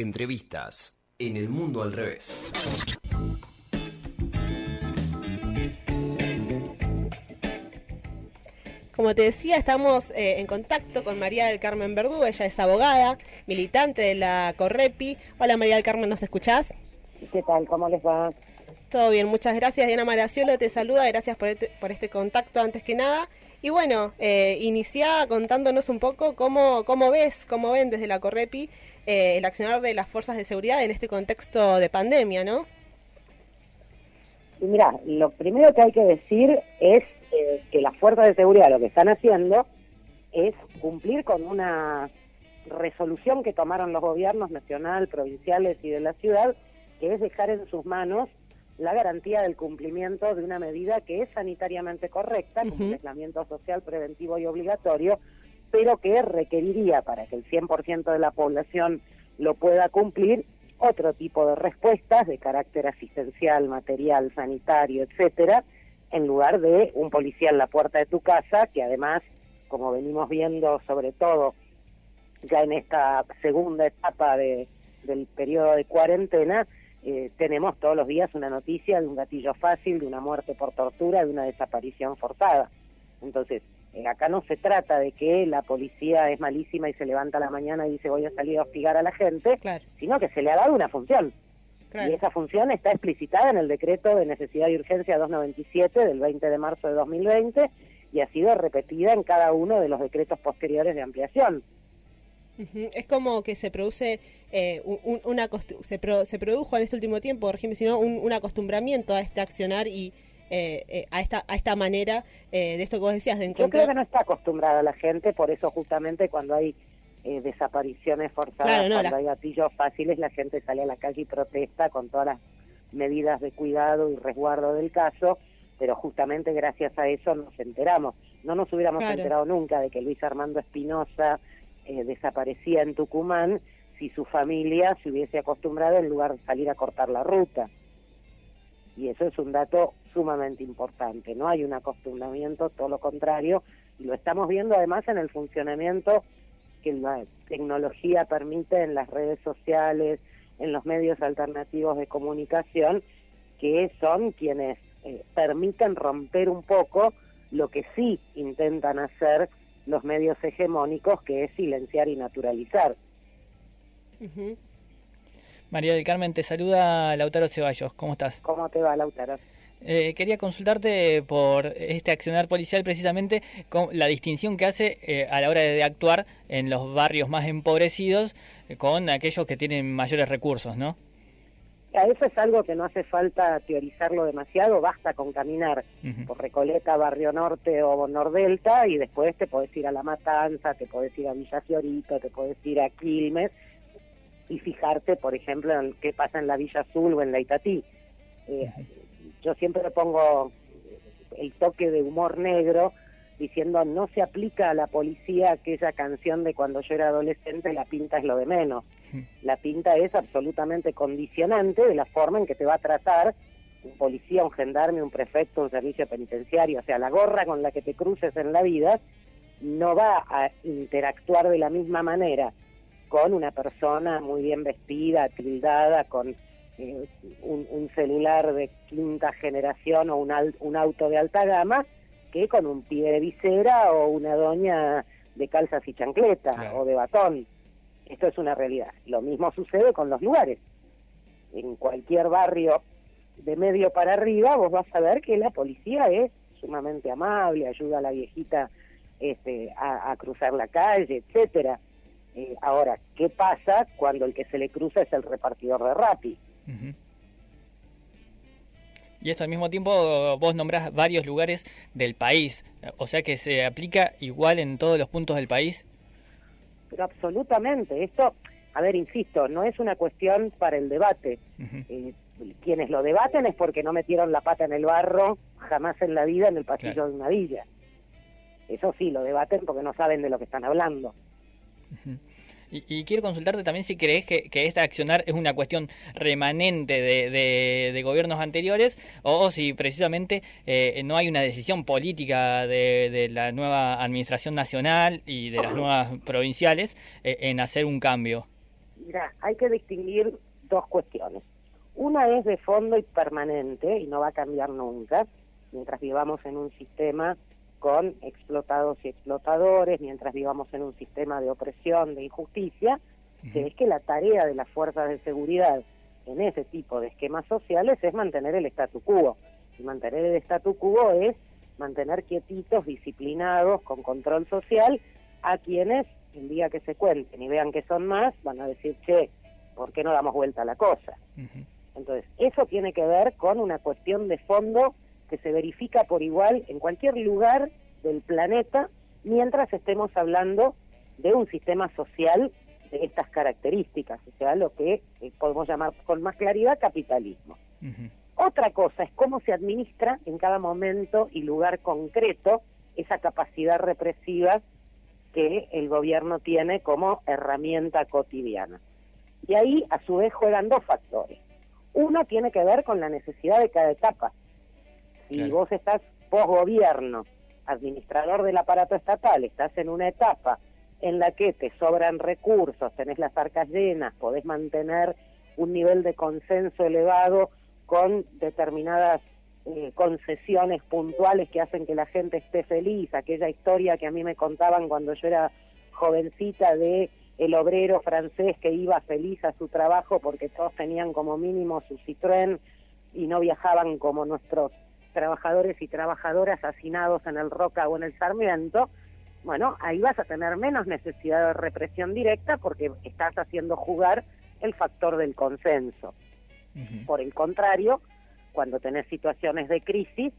Entrevistas en el mundo al revés. Como te decía, estamos eh, en contacto con María del Carmen Verdú, ella es abogada, militante de la Correpi. Hola María del Carmen, ¿nos escuchás? ¿Qué tal? ¿Cómo les va? Todo bien, muchas gracias. Diana Maraciolo te saluda, gracias por este, por este contacto antes que nada. Y bueno, eh, inicia contándonos un poco cómo, cómo ves, cómo ven desde la Correpi eh, el accionar de las fuerzas de seguridad en este contexto de pandemia, ¿no? Y mira, lo primero que hay que decir es eh, que las fuerzas de seguridad lo que están haciendo es cumplir con una resolución que tomaron los gobiernos nacional, provinciales y de la ciudad, que es dejar en sus manos la garantía del cumplimiento de una medida que es sanitariamente correcta, como un aislamiento social preventivo y obligatorio, pero que requeriría para que el 100% de la población lo pueda cumplir otro tipo de respuestas de carácter asistencial, material, sanitario, etcétera, en lugar de un policía en la puerta de tu casa, que además, como venimos viendo sobre todo ya en esta segunda etapa de, del periodo de cuarentena, eh, tenemos todos los días una noticia de un gatillo fácil, de una muerte por tortura, de una desaparición forzada. Entonces, acá no se trata de que la policía es malísima y se levanta a la mañana y dice voy a salir a hostigar a la gente, sino que se le ha dado una función. Y esa función está explicitada en el decreto de necesidad y urgencia 297 del 20 de marzo de 2020 y ha sido repetida en cada uno de los decretos posteriores de ampliación. Es como que se produce eh, una se, se, produjo en este último tiempo, sino un, un, acostumbramiento a este accionar y eh, eh, a esta a esta manera de esto que vos decías de encontrar. Yo creo que no está acostumbrada la gente, por eso justamente cuando hay eh, desapariciones forzadas, cuando hay gatillos fáciles, la gente sale a la calle y protesta con todas las medidas de cuidado y resguardo del caso, pero justamente gracias a eso nos enteramos. No nos hubiéramos enterado nunca de que Luis Armando Espinosa eh, desaparecía en Tucumán si su familia se hubiese acostumbrado en lugar de salir a cortar la ruta. Y eso es un dato sumamente importante. No hay un acostumbramiento, todo lo contrario, y lo estamos viendo además en el funcionamiento que la tecnología permite en las redes sociales, en los medios alternativos de comunicación, que son quienes eh, permiten romper un poco lo que sí intentan hacer los medios hegemónicos, que es silenciar y naturalizar. María del Carmen, te saluda Lautaro Ceballos. ¿Cómo estás? ¿Cómo te va, Lautaro? Eh, quería consultarte por este accionar policial precisamente con la distinción que hace eh, a la hora de actuar en los barrios más empobrecidos eh, con aquellos que tienen mayores recursos, ¿no? A eso es algo que no hace falta teorizarlo demasiado, basta con caminar por Recoleta, Barrio Norte o Nordelta y después te podés ir a La Matanza, te podés ir a Villa Fiorito, te podés ir a Quilmes y fijarte, por ejemplo, en qué pasa en la Villa Azul o en la Itatí. Eh, yo siempre pongo el toque de humor negro diciendo no se aplica a la policía aquella canción de cuando yo era adolescente, la pinta es lo de menos. La pinta es absolutamente condicionante de la forma en que te va a tratar un policía, un gendarme, un prefecto, un servicio penitenciario. O sea, la gorra con la que te cruces en la vida no va a interactuar de la misma manera con una persona muy bien vestida, tildada, con eh, un, celular de quinta generación o un, un auto de alta gama que con un pie de visera o una doña de calzas y chancleta o de batón. Esto es una realidad. Lo mismo sucede con los lugares. En cualquier barrio de medio para arriba vos vas a ver que la policía es sumamente amable, ayuda a la viejita este, a, cruzar la calle, etcétera. Eh, ahora, ¿qué pasa cuando el que se le cruza es el repartidor de Rappi? Y esto al mismo tiempo vos nombrás varios lugares del país, o sea que se aplica igual en todos los puntos del país. Pero absolutamente, esto, a ver, insisto, no es una cuestión para el debate. Eh, quienes lo debaten es porque no metieron la pata en el barro jamás en la vida en el pasillo de una villa. Eso sí, lo debaten porque no saben de lo que están hablando. Y, quiero consultarte también si crees que, que, esta accionar es una cuestión remanente de, de, gobiernos anteriores o, si precisamente eh, no hay una decisión política de, de, la nueva administración nacional y de las nuevas provinciales eh, en hacer un cambio. Mira, hay que distinguir dos cuestiones. Una es de fondo y permanente y no va a cambiar nunca, mientras vivamos en un sistema con explotados y explotadores, mientras vivamos en un sistema de opresión, de injusticia, que es que la tarea de las fuerzas de seguridad en ese tipo de esquemas sociales es mantener el statu quo. Y mantener el statu quo es mantener quietitos, disciplinados, con control social, a quienes el día que se cuenten y vean que son más, van a decir, che, ¿por qué no damos vuelta a la cosa? Entonces, eso tiene que ver con una cuestión de fondo que se verifica por igual en cualquier lugar del planeta mientras estemos hablando de un sistema social de estas características, o sea, lo que podemos llamar con más claridad capitalismo. Otra cosa es cómo se administra en cada momento y lugar concreto esa capacidad represiva que el gobierno tiene como herramienta cotidiana. Y ahí, a su vez, juegan dos factores. Uno tiene que ver con la necesidad de cada etapa. Si vos estás post-gobierno, administrador del aparato estatal, estás en una etapa en la que te sobran recursos, tenés las arcas llenas, podés mantener un nivel de consenso elevado con determinadas eh, concesiones puntuales que hacen que la gente esté feliz, aquella historia que a mí me contaban cuando yo era jovencita de el obrero francés que iba feliz a su trabajo porque todos tenían como mínimo su Citroën y no viajaban como nuestros trabajadores y trabajadoras hacinados en el Roca o en el Sarmiento, bueno, ahí vas a tener menos necesidad de represión directa porque estás haciendo jugar el factor del consenso. Por el contrario, cuando tenés situaciones de crisis,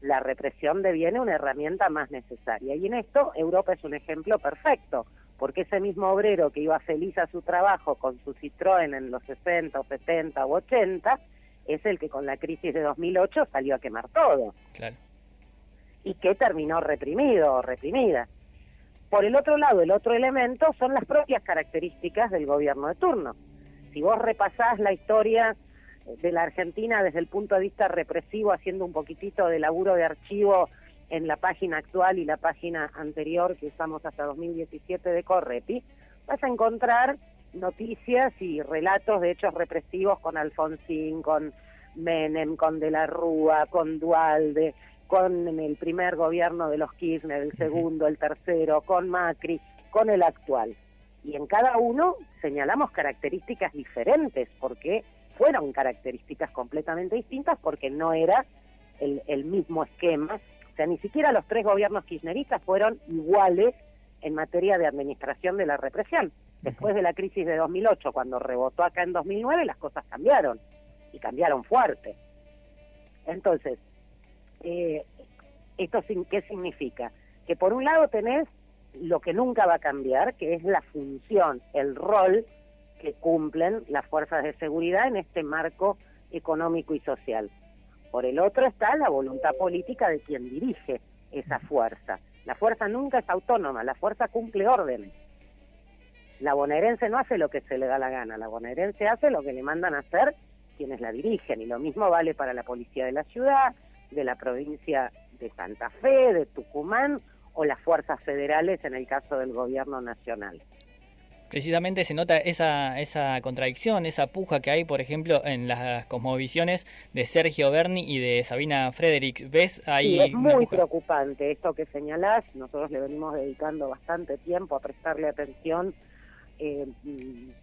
la represión deviene una herramienta más necesaria. Y en esto Europa es un ejemplo perfecto, porque ese mismo obrero que iba feliz a su trabajo con su Citroën en los 60 o 70 o 80, es el que con la crisis de 2008 salió a quemar todo. Claro. Y que terminó reprimido o reprimida. Por el otro lado, el otro elemento son las propias características del gobierno de turno. Si vos repasás la historia de la Argentina desde el punto de vista represivo, haciendo un poquitito de laburo de archivo en la página actual y la página anterior que usamos hasta 2017 de Correpi, vas a encontrar noticias y relatos de hechos represivos con Alfonsín, con Menem, con De la Rúa, con Dualde, con el primer gobierno de los Kirchner, el segundo, el tercero, con Macri, con el actual. Y en cada uno señalamos características diferentes, porque fueron características completamente distintas, porque no era el, el mismo esquema. O sea, ni siquiera los tres gobiernos kirchneristas fueron iguales en materia de administración de la represión. Después de la crisis de 2008, cuando rebotó acá en 2009, las cosas cambiaron, y cambiaron fuerte. Entonces, eh, ¿Esto qué significa? Que por un lado tenés lo que nunca va a cambiar, que es la función, el rol que cumplen las fuerzas de seguridad en este marco económico y social. Por el otro está la voluntad política de quien dirige esa fuerza. La fuerza nunca es autónoma, la fuerza cumple órdenes. La bonaerense no hace lo que se le da la gana, la bonaerense hace lo que le mandan a hacer quienes la dirigen y lo mismo vale para la policía de la ciudad, de la provincia de Santa Fe, de Tucumán o las fuerzas federales en el caso del gobierno nacional. Precisamente se nota esa, esa contradicción, esa puja que hay, por ejemplo, en las cosmovisiones de Sergio Berni y de Sabina Frederick. ¿Ves ahí? Sí, es muy preocupante esto que señalás. Nosotros le venimos dedicando bastante tiempo a prestarle atención eh,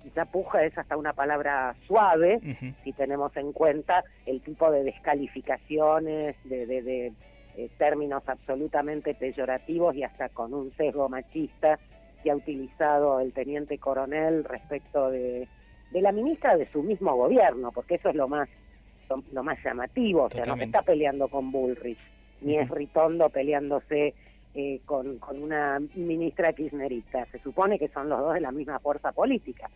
quizá puja es hasta una palabra suave, si tenemos en cuenta el tipo de descalificaciones, de, de, eh, términos absolutamente peyorativos y hasta con un sesgo machista que ha utilizado el teniente coronel respecto de, de la ministra de su mismo gobierno, porque eso es lo más lo más llamativo, o sea, no se está peleando con Bullrich, ni es Ritondo peleándose eh, con, con una ministra kirchnerista. Se supone que son los dos de la misma fuerza política.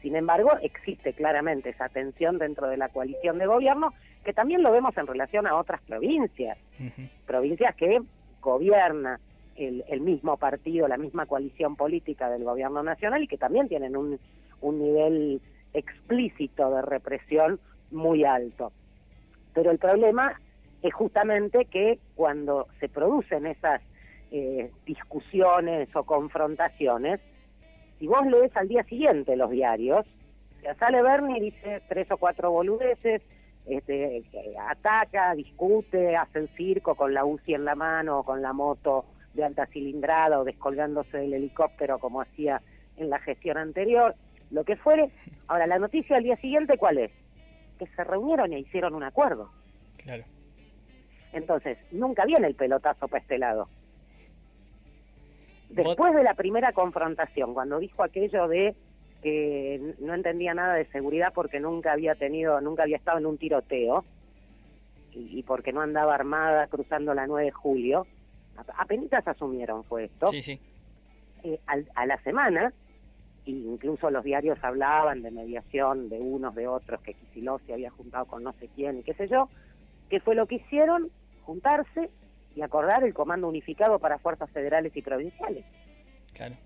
Sin embargo, existe claramente esa tensión dentro de la coalición de gobierno, que también lo vemos en relación a otras provincias, provincias que gobierna el, el, mismo partido, la misma coalición política del gobierno nacional y que también tienen un, nivel explícito de represión muy alto. Pero el problema es justamente que cuando se producen esas eh, discusiones o confrontaciones, si vos lees al día siguiente los diarios, sale Bernie y dice tres o cuatro boludeces, este, ataca, discute, hace el circo con la UCI en la mano o con la moto de alta cilindrada o descolgándose del helicóptero como hacía en la gestión anterior, lo que fuere. Ahora, la noticia al día siguiente, ¿cuál es? Que se reunieron e hicieron un acuerdo. Claro. Entonces, nunca viene el pelotazo para este lado. Después de la primera confrontación, cuando dijo aquello de que no entendía nada de seguridad porque nunca había tenido, nunca había estado en un tiroteo y, porque no andaba armada cruzando la 9 de julio, apenas asumieron fue esto. Sí, sí. Eh, a la semana, incluso los diarios hablaban de mediación de unos, de otros, que Kicillof se había juntado con no sé quién y qué sé yo, que fue lo que hicieron, juntarse y acordar el comando unificado para fuerzas federales y provinciales. Claro.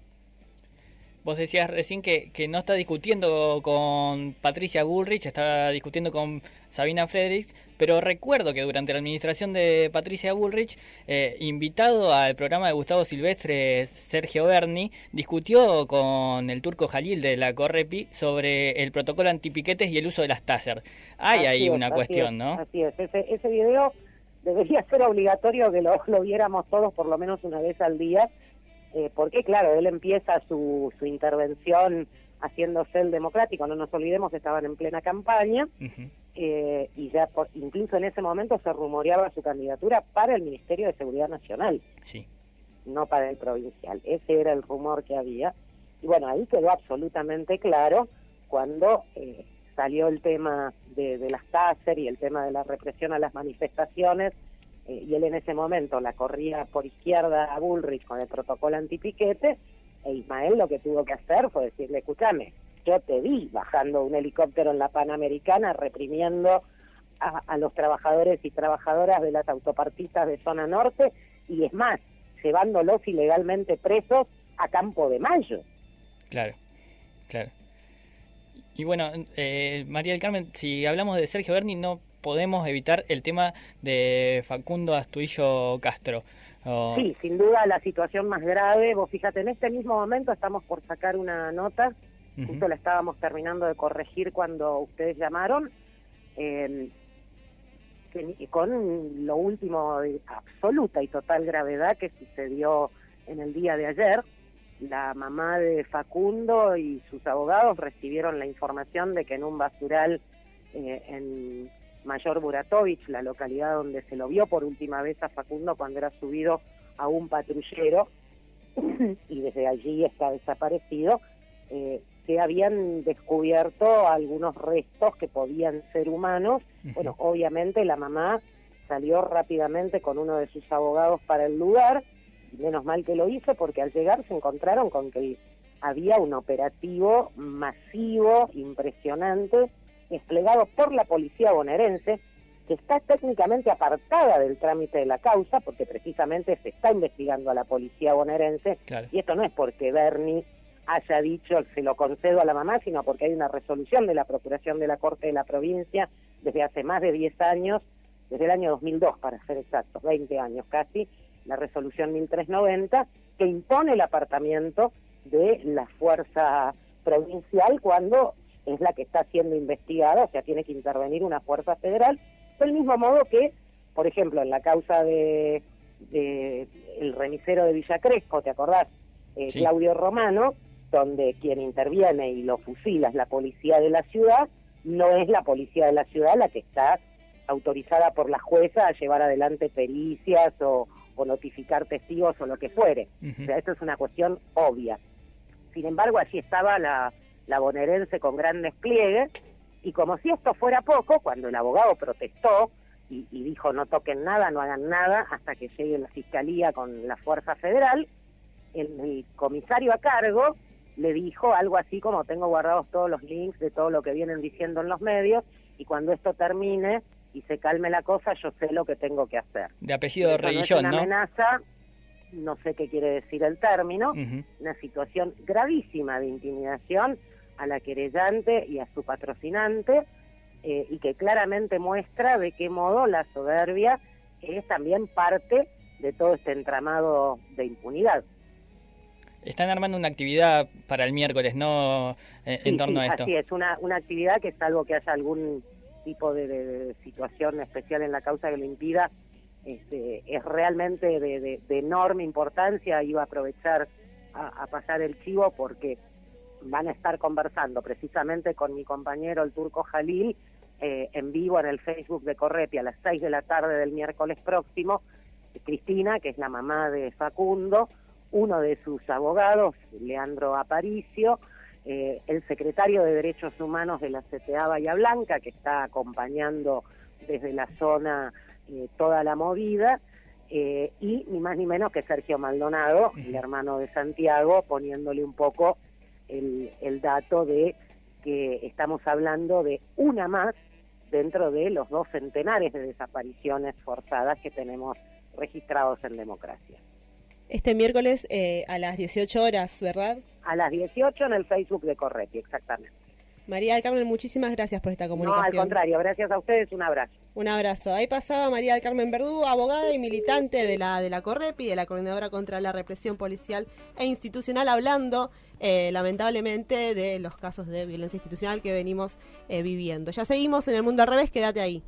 Vos decías recién que, que no está discutiendo con Patricia Bullrich, está discutiendo con Sabina Fredericks, pero recuerdo que durante la administración de Patricia Bullrich, eh, invitado al programa de Gustavo Silvestre, Sergio Berni, discutió con el turco Jalil de la Correpi sobre el protocolo antipiquetes y el uso de las taser. Hay ahí una cuestión, ¿no? Así es, ese, ese video debería ser obligatorio que lo, lo viéramos todos por lo menos una vez al día eh, porque claro, él empieza su, su intervención haciéndose el democrático, no nos olvidemos que estaban en plena campaña, eh, y ya incluso en ese momento se rumoreaba su candidatura para el Ministerio de Seguridad Nacional, sí. no para el provincial, ese era el rumor que había, y bueno, ahí quedó absolutamente claro cuando eh, salió el tema de, de las TASER y el tema de la represión a las manifestaciones, y él en ese momento la corría por izquierda a Bullrich con el protocolo antipiquete, e Ismael lo que tuvo que hacer fue decirle, escúchame, yo te vi bajando un helicóptero en la Panamericana reprimiendo a, a los trabajadores y trabajadoras de las autopartistas de zona norte, y es más, llevándolos ilegalmente presos a Campo de Mayo. Claro, claro. Y bueno, eh, María del Carmen, si hablamos de Sergio Berni, no podemos evitar el tema de Facundo Astuillo Castro. Sí, sin duda la situación más grave. Vos fíjate, en este mismo momento estamos por sacar una nota, justo la estábamos terminando de corregir cuando ustedes llamaron, eh, con lo último de absoluta y total gravedad que sucedió en el día de ayer. La mamá de Facundo y sus abogados recibieron la información de que en un basural eh, en Mayor Buratovich, la localidad donde se lo vio por última vez a Facundo cuando era subido a un patrullero y desde allí está desaparecido, eh, que habían descubierto algunos restos que podían ser humanos. Bueno, obviamente la mamá salió rápidamente con uno de sus abogados para el lugar, y menos mal que lo hizo porque al llegar se encontraron con que había un operativo masivo, impresionante, desplegado por la policía bonaerense, que está técnicamente apartada del trámite de la causa, porque precisamente se está investigando a la policía bonaerense, y esto no es porque Bernie haya dicho se lo concedo a la mamá, sino porque hay una resolución de la Procuración de la Corte de la Provincia desde hace más de 10 años, desde el año 2002 para ser exactos, 20 años casi, la resolución 1390, que impone el apartamiento de la fuerza provincial cuando es la que está siendo investigada, o sea, tiene que intervenir una fuerza federal, del mismo modo que, por ejemplo, en la causa de, el remisero de Villa Crespo, ¿te acordás? Eh, Claudio Romano, donde quien interviene y lo fusila es la policía de la ciudad, no es la policía de la ciudad la que está autorizada por la jueza a llevar adelante pericias o, notificar testigos o lo que fuere. O sea, esto es una cuestión obvia. Sin embargo, allí estaba la, la bonaerense con gran despliegue, y como si esto fuera poco, cuando el abogado protestó y, dijo no toquen nada, no hagan nada hasta que llegue la fiscalía con la fuerza federal, el, comisario a cargo le dijo algo así como tengo guardados todos los links de todo lo que vienen diciendo en los medios y cuando esto termine y se calme la cosa, yo sé lo que tengo que hacer. De apellido de religión, no una amenaza, no sé qué quiere decir el término, una situación gravísima de intimidación a la querellante y a su patrocinante eh, y que claramente muestra de qué modo la soberbia es también parte de todo este entramado de impunidad. están armando una actividad para el miércoles, ¿no? En, torno a esto. Así es, una, una actividad que salvo que haya algún tipo de, situación especial en la causa que lo impida, este, es realmente de, enorme importancia. Iba a aprovechar a, pasar el chivo porque van a estar conversando precisamente con mi compañero el turco Jalil eh, en vivo en el Facebook de Correpi a las 6 de la tarde del miércoles próximo. Cristina, que es la mamá de Facundo, uno de sus abogados, Leandro Aparicio, eh, el secretario de Derechos Humanos de la CTA Bahía Blanca, que está acompañando desde la zona eh, toda la movida, eh, y ni más ni menos que Sergio Maldonado, el hermano de Santiago, poniéndole un poco el, el dato de que estamos hablando de una más dentro de los dos centenares de desapariciones forzadas que tenemos registrados en democracia. Este miércoles eh, a las 18 horas, ¿verdad? A las 18 en el Facebook de Corretti, exactamente. María del Carmen, muchísimas gracias por esta comunicación. No, al contrario, gracias a ustedes, un abrazo. Un abrazo. Ahí pasaba María del Carmen Verdú, abogada y militante de la, de la Correpi, de la Coordinadora contra la Represión Policial e Institucional, hablando eh, lamentablemente de los casos de violencia institucional que venimos eh, viviendo. Ya seguimos en el mundo al revés, quédate ahí.